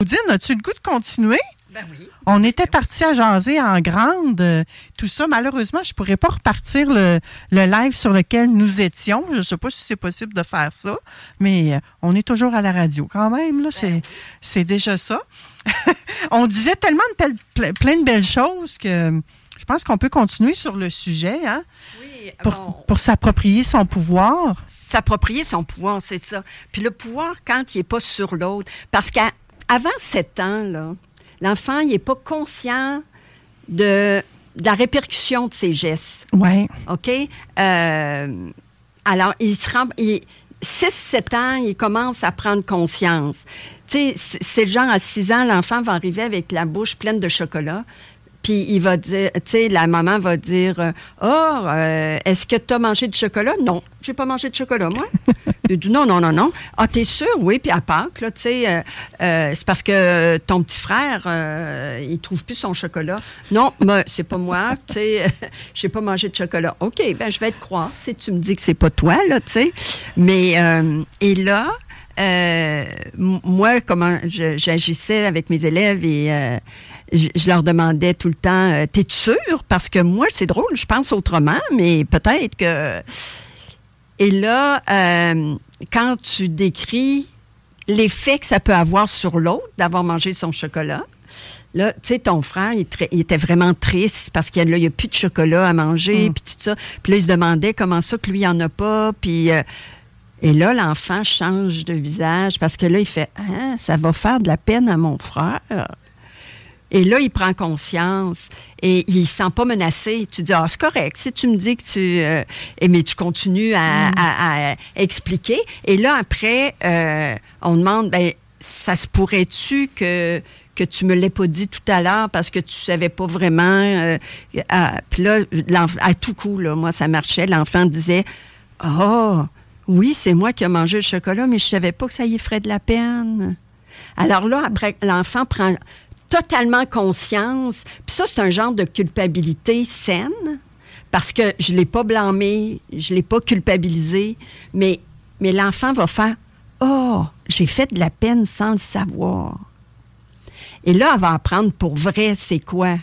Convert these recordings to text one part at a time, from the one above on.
Claudine, as-tu le goût de continuer? Ben oui. On était parti à jaser en grande, euh, tout ça. Malheureusement, je ne pourrais pas repartir le, le live sur lequel nous étions. Je ne sais pas si c'est possible de faire ça, mais euh, on est toujours à la radio quand même. Là, c'est, c'est déjà ça. on disait tellement de ple- ple- plein de belles choses que je pense qu'on peut continuer sur le sujet hein, Oui, pour, bon, pour s'approprier son pouvoir. s'approprier son pouvoir, c'est ça. Puis le pouvoir, quand il n'est pas sur l'autre, parce qu'avant 7 ans, l'enfant, n'est pas conscient de, de la répercussion de ses gestes. Oui. OK? Euh, alors, il se rend. 6-7 ans, il commence à prendre conscience. Tu sais, c'est- c'est le genre à 6 ans, l'enfant va arriver avec la bouche pleine de chocolat. Puis il va dire, tu sais, la maman va dire, euh, oh, euh, est-ce que tu as mangé du chocolat? Non, j'ai pas mangé de chocolat, moi. Il dit, non, non, non, non. Ah, t'es sûr? Oui, puis à Pâques, là, tu sais, euh, euh, c'est parce que ton petit frère, il trouve plus son chocolat. Non, c'est pas moi, tu sais, j'ai pas mangé de chocolat. OK, ben je vais te croire si tu me dis que c'est pas toi, là, tu sais. Mais, et là, moi, comment j'agissais avec mes élèves et je, je leur demandais tout le temps, euh, t'es sûr? Parce que moi, c'est drôle, je pense autrement, mais peut-être que... Et là, euh, quand tu décris l'effet que ça peut avoir sur l'autre d'avoir mangé son chocolat, Là, tu sais, ton frère, il, était vraiment triste parce qu'il n'y a, plus de chocolat à manger, puis tout ça. Puis là, il se demandait comment ça que lui, il en a pas. Puis, euh, et là, l'enfant change de visage parce que là, il fait Ah, ça va faire de la peine à mon frère. Et là, il prend conscience et il ne se sent pas menacé. Tu dis, ah, c'est correct. Si tu me dis que tu. euh, mais tu continues à, à- à expliquer. Et là, après, euh, on demande, ben, ça se pourrait-tu que, que tu me l'aies pas dit tout à l'heure parce que tu savais pas vraiment. euh, à- Puis là, à tout coup, là, moi, ça marchait. L'enfant disait, ah, oui, c'est moi qui ai mangé le chocolat, mais je savais pas que ça y ferait de la peine. Alors là, après, l'enfant prend totalement conscience. Puis ça, c'est un genre de culpabilité saine, parce que je ne l'ai pas blâmé, je ne l'ai pas culpabilisé, mais, mais l'enfant va faire Oh, j'ai fait de la peine sans le savoir. Et là, elle va apprendre pour vrai c'est quoi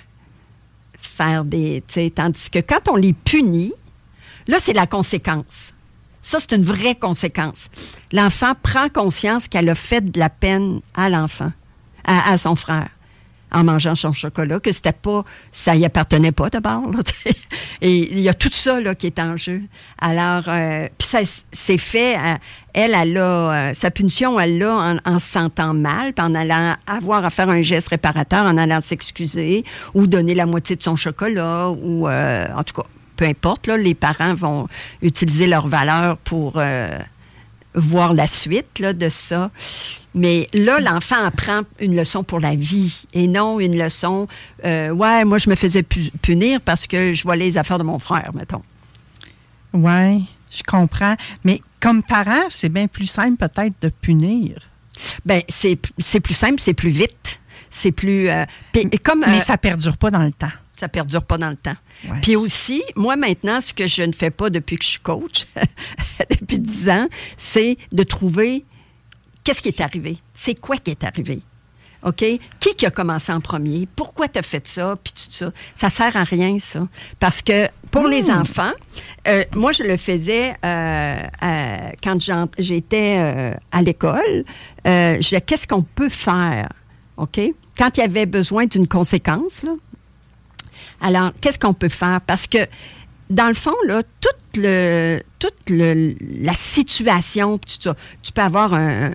faire des. Tandis que quand on les punit, là, c'est la conséquence. Ça, c'est une vraie conséquence. L'enfant prend conscience qu'elle a fait de la peine à l'enfant, à son frère, en mangeant son chocolat, que c'était pas, ça y appartenait pas d'abord. Et il y a tout ça là, qui est en jeu. Alors, euh, puis ça c'est fait. euh, elle, a euh, sa punition, elle l'a en, en se sentant mal, puis en allant avoir à faire un geste réparateur, en allant s'excuser ou donner la moitié de son chocolat, ou en tout cas, peu importe. Là, les parents vont utiliser leur valeur pour voir la suite là, de ça. Mais là, l'enfant apprend une leçon pour la vie et non une leçon, euh, ouais, moi, je me faisais pu- punir parce que je vois les affaires de mon frère, mettons. Oui, je comprends. Mais comme parent, c'est bien plus simple peut-être de punir. Ben, c'est plus simple, c'est plus vite, c'est plus. euh, comme, Mais euh, ça perdure pas dans le temps. ça perdure pas dans le temps. Ouais. Puis aussi, moi maintenant, ce que je ne fais pas depuis que je suis coach, depuis 10 ans, c'est de trouver qu'est-ce qui est arrivé? C'est quoi qui est arrivé? OK? Qui qui a commencé en premier? Pourquoi tu as fait ça? Puis tout ça. Ça sert à rien, ça. Parce que pour les Hmm. enfants, euh, moi, je le faisais euh, euh, quand j'étais euh, à l'école. Je disais, qu'est-ce qu'on peut faire? OK? Quand il y avait besoin d'une conséquence, là. Alors, qu'est-ce qu'on peut faire? Parce que, dans le fond, là, toute, le, toute le- la situation, ça, tu peux avoir un-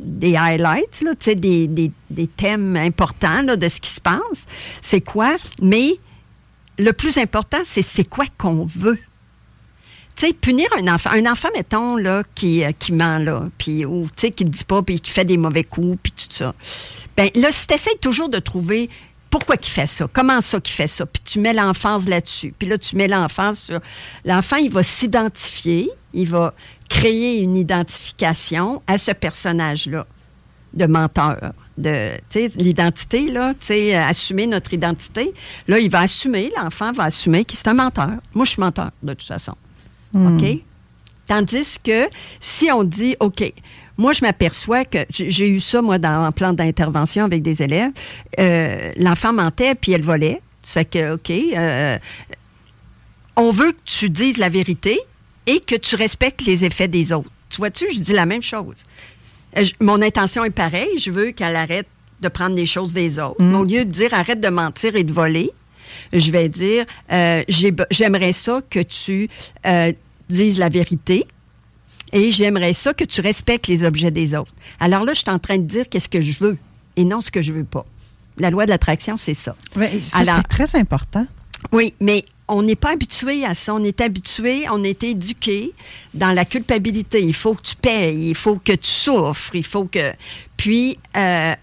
des highlights, là, tu des, des- des thèmes importants là, de ce qui se passe. C'est quoi? Mais le plus important, c'est c'est quoi qu'on veut. Tu punir un enfant, un enfant, mettons, là, qui, euh, qui ment, là, puis, ou, tu qui ne dit pas, puis qui fait des mauvais coups, puis tout ça. Bien, là, si tu essaies toujours de trouver pourquoi il fait ça, comment ça qu'il fait ça, puis tu mets l'enfance là-dessus, puis là, tu mets l'enfance sur... L'enfant, il va s'identifier, il va créer une identification à ce personnage-là de menteur. De, l'identité, là, tu sais, euh, assumer notre identité. Là, il va assumer, l'enfant va assumer qu'il est un menteur. Moi, je suis menteur, de toute façon. OK? Tandis que si on dit, OK, moi, je m'aperçois que j'ai eu ça, moi, dans un plan d'intervention avec des élèves. Euh, L'enfant mentait, puis elle volait. Ça fait que, OK, euh, on veut que tu dises la vérité et que tu respectes les effets des autres. Tu vois-tu, je dis la même chose. Euh, je- Mon intention est pareille. Je veux qu'elle arrête de prendre les choses des autres. Mais Au lieu de dire arrête de mentir et de voler, je vais dire euh, j'aimerais ça que tu euh, dises la vérité et j'aimerais ça que tu respectes les objets des autres. Alors là, je suis en train de dire qu'est-ce que je veux et non ce que je veux pas. La loi de l'attraction, c'est ça. Ouais, ça, c'est très important. Oui, mais on n'est pas habitué à ça. On est habitué, on est éduqué dans la culpabilité. Il faut que tu payes, il faut que tu souffres, il faut que. Puis, euh,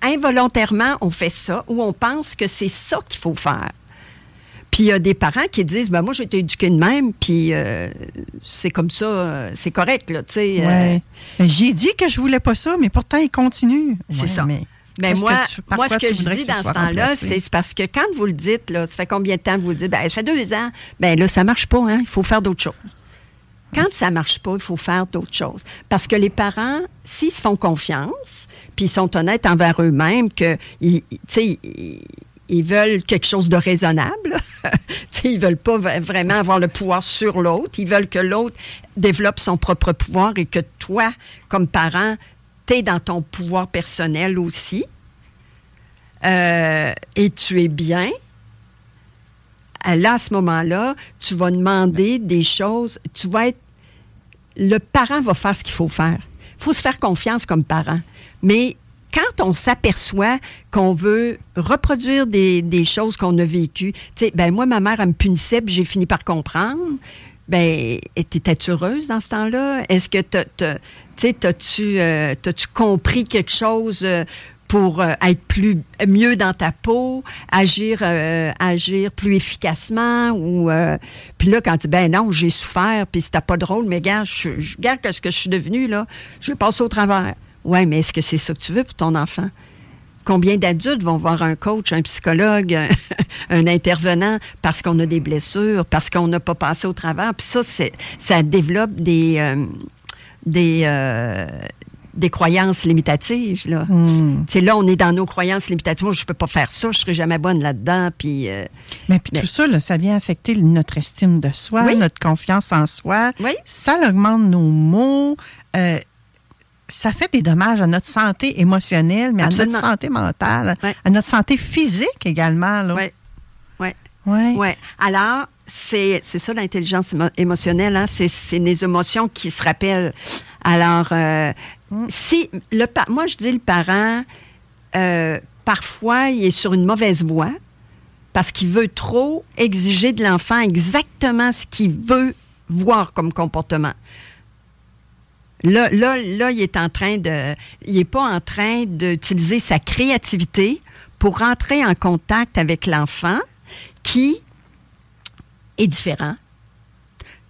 involontairement, on fait ça ou on pense que c'est ça qu'il faut faire. Puis il y a des parents qui disent ben moi j'ai été éduqué de même puis euh, c'est comme ça euh, c'est correct là tu sais euh, Ouais. Mais J'ai dit que je voulais pas ça, mais pourtant, il continue. C'est Ouais, ça. Mais Ben moi, tu- moi, ce que je dis que dans ce temps-là, c'est parce que quand vous le dites, là, ça fait combien de temps que vous le dites? Ben, ça fait deux ans. Ben là, ça marche pas, hein? Il faut faire d'autres choses. Quand ça marche pas, il faut faire d'autres choses. Parce que les parents, s'ils se font confiance, puis ils sont honnêtes envers eux-mêmes, que, ils- tu sais, ils, veulent quelque chose de raisonnable. Ils veulent pas vraiment avoir le pouvoir sur l'autre. Ils veulent que l'autre développe son propre pouvoir et que toi, comme parent, tu es dans ton pouvoir personnel aussi. Euh, et tu es bien. Euh, Là, à ce moment-là, tu vas demander des choses. Tu vas être. Le parent va faire ce qu'il faut faire. Il faut se faire confiance comme parent. Mais quand on s'aperçoit qu'on veut reproduire des, choses qu'on a vécues, tu sais, ben moi, ma mère, elle me punissait, j'ai fini par comprendre. Ben, étais-tu heureuse dans ce temps-là? Est-ce que t'as-tu euh, t'as-tu compris quelque chose euh, pour euh, être plus mieux dans ta peau, agir euh, agir plus efficacement ou puis là quand tu dis ben non j'ai souffert puis c'était pas drôle mais gars je, ce que je suis devenue là je vais passer au travers ouais mais est-ce que c'est ça que tu veux pour ton enfant? Combien d'adultes vont voir un coach, un psychologue, un, un intervenant parce qu'on a des blessures, parce qu'on n'a pas passé au travers? Puis ça, c'est, ça développe des, euh, des, euh, des croyances limitatives. Là. Hmm. Là, on est dans nos croyances limitatives. Moi, je ne peux pas faire ça, je ne serai jamais bonne là-dedans. Puis, euh, Mais puis Mais- tout ça, là, ça vient affecter notre estime de soi, Oui. notre confiance en soi. Oui. Ça augmente nos mots. euh, ça fait des dommages à notre santé émotionnelle, mais Absolument. à notre santé mentale, Ouais. à notre santé physique également. Là. ouais, ouais. Ouais. Ouais. Alors, c'est c'est ça l'intelligence émo- émotionnelle, hein? c'est c'est des émotions qui se rappellent. Alors, euh, si le pa- moi je dis le parent, euh, parfois il est sur une mauvaise voie parce qu'il veut trop exiger de l'enfant exactement ce qu'il veut voir comme comportement. Là, là, là, il est en train de. Il n'est pas en train d'utiliser sa créativité pour rentrer en contact avec l'enfant qui est différent.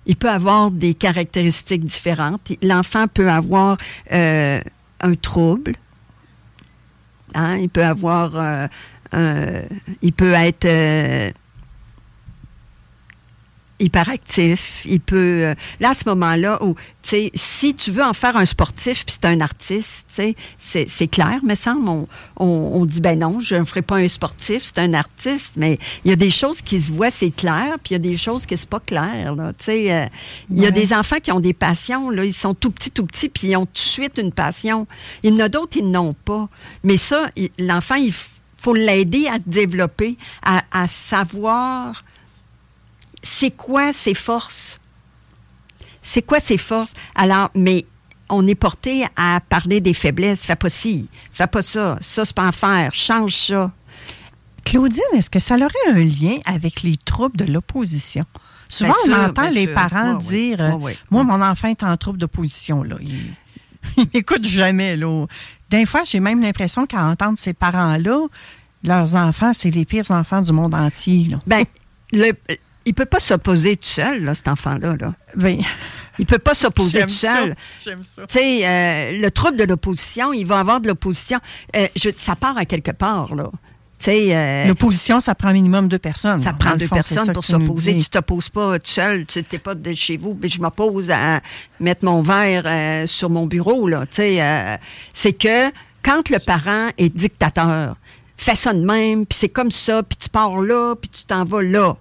Il peut avoir des caractéristiques différentes. L'enfant peut avoir euh, un trouble. Hein, Il peut avoir. euh, il peut être. Euh, hyperactif. Il peut. euh, là, à ce moment-là, où, si tu veux en faire un sportif puis c'est un artiste, c'est, c'est clair, me semble. On, on, on dit, ben non, je ne ferai pas un sportif, c'est un artiste. Mais il y a des choses qui se voient, c'est clair, puis il y a des choses qui c'est pas clair. Tu sais, euh, il y a Ouais. des enfants qui ont des passions, là, ils sont tout petits, tout petits, puis ils ont tout de suite une passion. Il y en a d'autres, ils n'ont pas. Mais ça, il- l'enfant, il faut l'aider à se développer, à, à savoir c'est quoi ses forces? C'est quoi ses forces? Alors, mais on est porté à parler des faiblesses. Fais pas ci, fais pas ça, ça c'est pas à faire, change ça. Claudine, est-ce que ça aurait un lien avec les troubles de l'opposition? Souvent, on entend les sûr. parents dire Ouais, ouais. Moi, mon enfant est en trouble d'opposition. Là. Il, il m'écoute jamais. Là. Des fois, j'ai même l'impression qu'à entendre ces parents-là, leurs enfants, c'est les pires enfants du monde entier. Là. Ben, le, il peut pas s'opposer tout seul, là, cet enfant-là. Là. Ben, Il peut pas s'opposer tout seul. J'aime ça. Tu sais, euh, le trouble de l'opposition, il va avoir de l'opposition. Euh, ça part à quelque part, là. Euh, L'opposition, ça prend un minimum deux personnes. ça prend deux fond, personnes pour s'opposer. Tu t'opposes pas tout seul. Tu n'es pas de chez vous. Puis je m'oppose à mettre mon verre euh, sur mon bureau. Là. Euh, c'est que quand le parent est dictateur, fais ça de même, puis c'est comme ça, puis tu pars là, puis tu t'en vas là.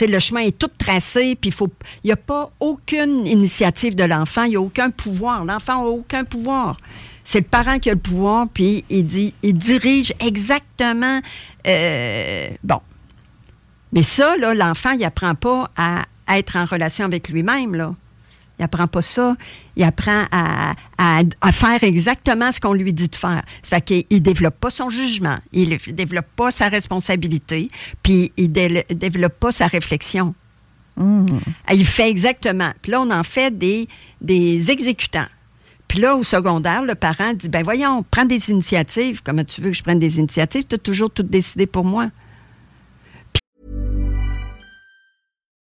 Le chemin est tout tracé, puis il n'y a pas aucune initiative de l'enfant, il n'y a aucun pouvoir. L'enfant n'a aucun pouvoir. C'est le parent qui a le pouvoir, puis il il dirige exactement. euh, bon, mais ça, l'enfant, il n'apprend pas à être en relation avec lui-même. Il n'apprend pas ça. Il apprend à, à- à faire exactement ce qu'on lui dit de faire. Ça fait qu'il ne développe pas son jugement. Il ne développe pas sa responsabilité. Puis il ne développe pas sa réflexion. Mmh. Il fait exactement. Puis là, on en fait des, des exécutants. Puis là, au secondaire, le parent dit, ben voyons, prends des initiatives. Comment tu veux que je prenne des initiatives? Tu as toujours tout décidé pour moi.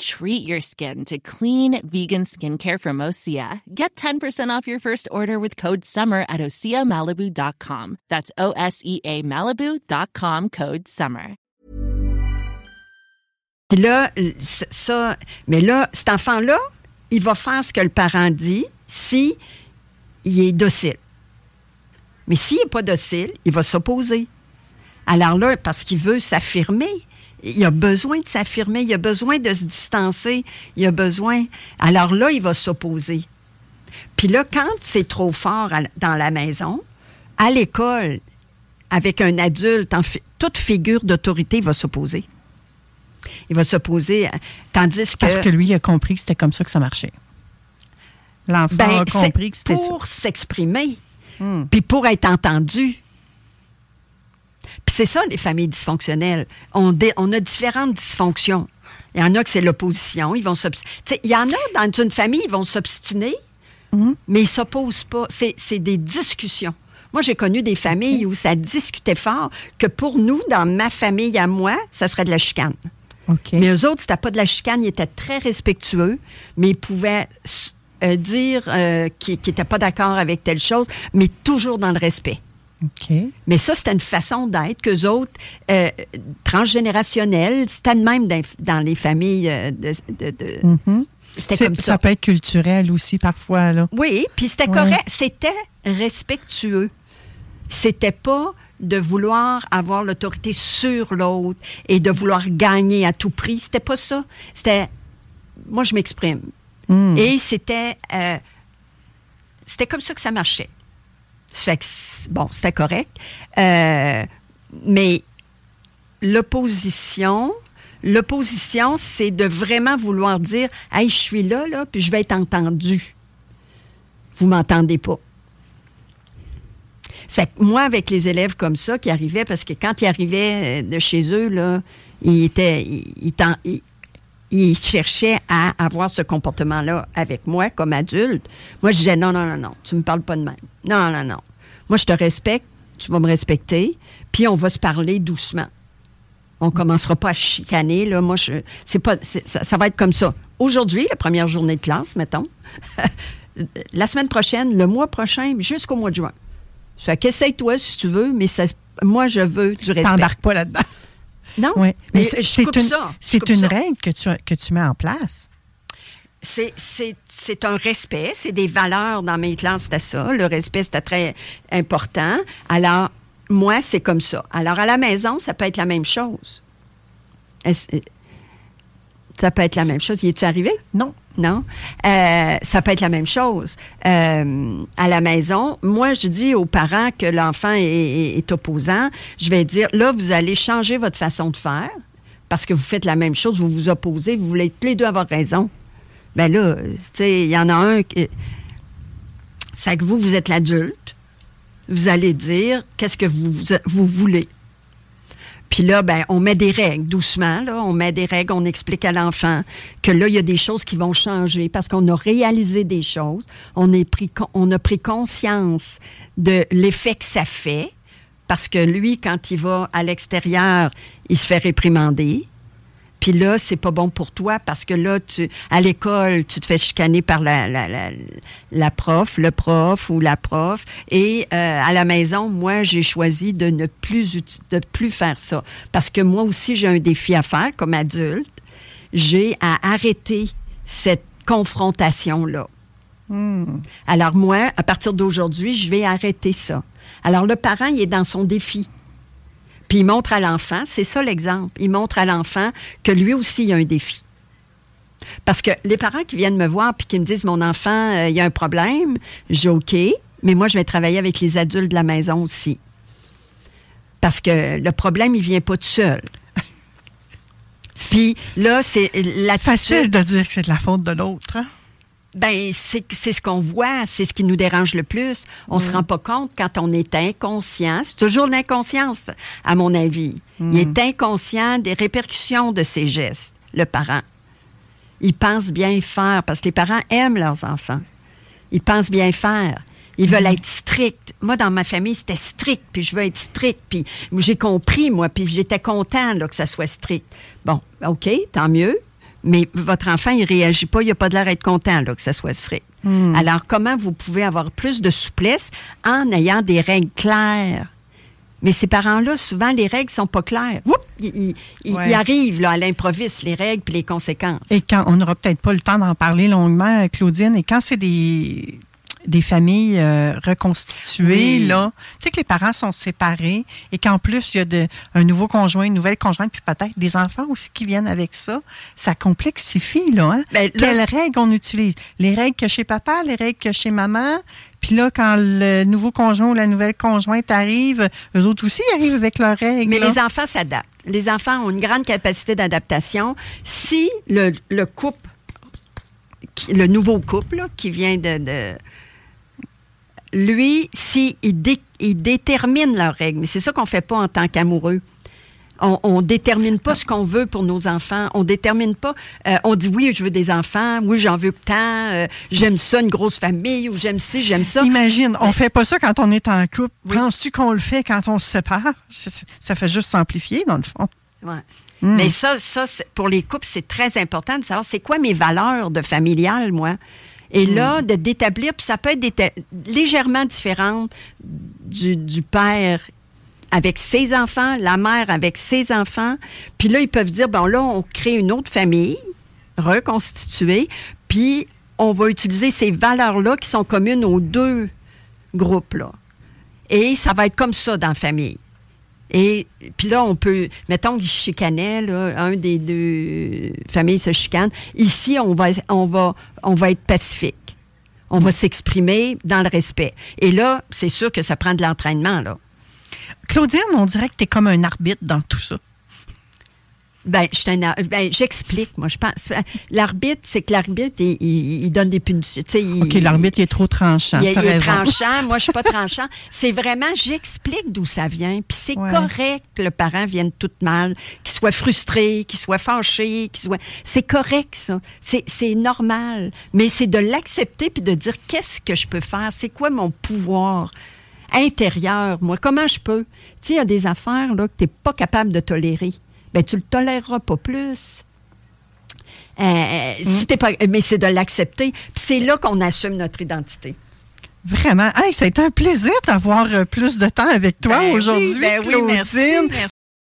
Treat your skin to clean, vegan skincare from Osea. Get 10% off your first order with code SUMMER at OseaMalibu.com. That's O S E A Malibu.com code SUMMER. Là, ça, mais là, cet enfant-là, il va faire ce que le parent dit si il est docile. Mais s'il n'est pas docile, il va s'opposer. Alors là, parce qu'il veut s'affirmer, il a besoin de s'affirmer, il a besoin de se distancer, il a besoin. Alors là, il va s'opposer. Puis là, quand c'est trop fort à- dans la maison, à l'école, avec un adulte, en fi- toute figure d'autorité va s'opposer. Il va s'opposer, à- tandis que... Parce que lui, il a compris que c'était comme ça que ça marchait. L'enfant Ben, a compris que c'était ça. pour s'exprimer, Hmm. puis pour être entendu. C'est ça, les familles dysfonctionnelles. On, dé- on a différentes dysfonctions. Il y en a que c'est l'opposition. Ils vont Il y en a dans une famille, ils vont s'obstiner, Hmm. mais ils ne s'opposent pas. C'est des discussions. Moi, j'ai connu des familles où ça discutait fort, que pour nous, dans ma famille à moi, ça serait de la chicane. Mais eux autres, c'était pas de la chicane, ils étaient très respectueux, mais ils pouvaient euh, dire euh, qu'ils n'étaient pas d'accord avec telle chose, mais toujours dans le respect. OK. Mais ça, c'était une façon d'être qu'eux autres, euh, transgénérationnels, c'était de même dans, dans les familles euh, de... Mhm. C'était comme ça. peut être culturel aussi parfois. Là. Oui, puis c'était Ouais. correct. C'était respectueux. C'était pas de vouloir avoir l'autorité sur l'autre et de vouloir gagner à tout prix. C'était pas ça. C'était moi je m'exprime. Hmm. Et c'était euh, c'était comme ça que ça marchait. Bon, c'était correct. Euh, mais l'opposition, l'opposition, c'est de vraiment vouloir dire Hey, je suis là, là, puis je vais être entendu. Vous m'entendez pas. Moi, avec les élèves comme ça qui arrivaient, parce que quand ils arrivaient euh, de chez eux, là, ils, étaient, ils cherchaient à avoir ce comportement-là avec moi comme adulte. Moi, je disais non, non, non, non, tu me parles pas de même. Non, non, non. Moi, je te respecte, tu vas me respecter, puis on va se parler doucement. On commencera pas à chicaner. Là. Moi, je, c'est pas, ça, ça va être comme ça. Aujourd'hui, la première journée de classe, mettons. la semaine prochaine, le mois prochain, jusqu'au mois de juin. Fait qu'essaye-toi si tu veux, mais ça- moi, je veux du respect. T'embarques pas là-dedans. Non, mais, c'est- une, c'est une ça. règle que tu, que tu mets en place. c'est, un respect, c'est des valeurs dans mes classes, c'était ça. Le respect, c'était très important. Alors, moi, c'est comme ça. Alors, à la maison, ça peut être la même chose. Ça peut être la même chose. Y est-tu arrivé? Non. Non? Euh, ça peut être la même chose. Euh, à la maison, moi, je dis aux parents que l'enfant est, opposant, je vais dire, là, vous allez changer votre façon de faire parce que vous faites la même chose, vous vous opposez, vous voulez tous les deux avoir raison. Ben là, tu sais, il y en a un qui... C'est que vous, vous êtes l'adulte. Vous allez dire qu'est-ce que vous voulez? Puis là, ben, on met des règles doucement. Là, on met des règles, on explique à l'enfant que là, il y a des choses qui vont changer parce qu'on a réalisé des choses. On, est pris, on a pris conscience de l'effet que ça fait parce que lui, quand il va à l'extérieur, il se fait réprimander. Puis là, c'est pas bon pour toi parce que là, tu, à l'école, tu te fais chicaner par la, la, la, la prof, le prof ou la prof. Et euh, à la maison, moi, j'ai choisi de ne plus, de plus faire ça. Parce que moi aussi, j'ai un défi à faire comme adulte. J'ai à arrêter cette confrontation-là. Alors moi, à partir d'aujourd'hui, je vais arrêter ça. Alors le parent, il est dans son défi. Puis il montre à l'enfant, c'est ça l'exemple, il montre à l'enfant que lui aussi, il a un défi. Parce que les parents qui viennent me voir puis qui me disent, mon enfant, euh, il y a un problème, j'ai OK, mais moi, je vais travailler avec les adultes de la maison aussi. Parce que le problème, il vient pas tout seul. Puis là, c'est la Facile de dire que c'est de la faute de l'autre. hein? Ben, c'est c'est ce qu'on voit, c'est ce qui nous dérange le plus. On se rend pas compte quand on est inconscient. C'est toujours l'inconscience, à mon avis. Il est inconscient des répercussions de ses gestes, le parent. Il pense bien faire, parce que les parents aiment leurs enfants. Ils pensent bien faire. Ils veulent être stricts. Moi, dans ma famille, c'était strict, puis je veux être strict. Puis j'ai compris, moi, puis j'étais content là, que ça soit strict. Bon, OK, tant mieux. Mais votre enfant, il réagit pas, il a pas de l'air d'être content là, que ça soit strict. Alors, comment vous pouvez avoir plus de souplesse en ayant des règles claires? Mais ces parents-là, souvent, les règles sont pas claires. Oups, ils, ils- ils- Ouais. ils arrivent là, à l'improviste, les règles puis les conséquences. Et quand on n'aura peut-être pas le temps d'en parler longuement, Claudine, et quand c'est des des familles euh, reconstituées, Oui. là, tu sais que les parents sont séparés et qu'en plus, il y a de, un nouveau conjoint, une nouvelle conjointe, puis peut-être des enfants aussi qui viennent avec ça, ça complexifie, là. Hein? Ben, Quelles règles on utilise? Les règles que chez papa, les règles que chez maman, puis là, quand le nouveau conjoint ou la nouvelle conjointe arrive, eux autres aussi arrivent avec leurs règles. Mais là. les enfants s'adaptent. Les enfants ont une grande capacité d'adaptation. Si le, le couple, le nouveau couple là, qui vient de, de- lui, si il, dé- il détermine leurs règles, mais c'est ça qu'on fait pas en tant qu'amoureux. On, ne détermine pas ce qu'on veut pour nos enfants. On détermine pas. euh, on dit oui, je veux des enfants. Oui, j'en veux tant. euh, j'aime ça, une grosse famille. Ou j'aime ci, j'aime ça. Imagine, on fait pas ça quand on est en couple. Oui. Penses-tu qu'on le fait quand on se sépare? Ça fait juste s'amplifier, dans le fond. Ouais. Hmm. Mais ça, ça pour les couples, c'est très important de savoir c'est quoi mes valeurs de familial, moi. Et Hmm. là, de d'établir, puis ça peut être légèrement différente du, du père avec ses enfants, la mère avec ses enfants. Puis là, ils peuvent dire, bon là, on crée une autre famille reconstituée, puis on va utiliser ces valeurs-là qui sont communes aux deux groupes-là. Et ça va être comme ça dans la famille. Et puis là, on peut, mettons qu'ils chicanaient, là, un des deux familles se chicane. Ici, on va, on va, on va être pacifique. On va s'exprimer dans le respect. Et là, c'est sûr que ça prend de l'entraînement, là. Claudine, on dirait que tu comme un arbitre dans tout ça. Ben, ben, j'explique, moi, je pense. L'arbitre, c'est que l'arbitre, il, il- il donne des punitions. OK, l'arbitre il est trop tranchant. Il, est- il tranchant. Moi, je suis pas tranchant. C'est vraiment, j'explique d'où ça vient. Puis c'est Ouais. correct que le parent vienne tout mal, qu'il soit frustré, qu'il soit fâché, qu'il soit. C'est correct, ça. C'est, c'est normal. Mais c'est de l'accepter puis de dire qu'est-ce que je peux faire? C'est quoi mon pouvoir intérieur, moi? Comment je peux? Tu sais, il y a des affaires, là, que tu n'es pas capable de tolérer. Ben tu le toléreras pas plus. Euh, si t'es pas, mais c'est de l'accepter. Puis c'est là qu'on assume notre identité. Vraiment. Hey, ça a été un plaisir d'avoir euh, plus de temps avec toi Ben oui, aujourd'hui, ben oui, Claudine. merci, merci.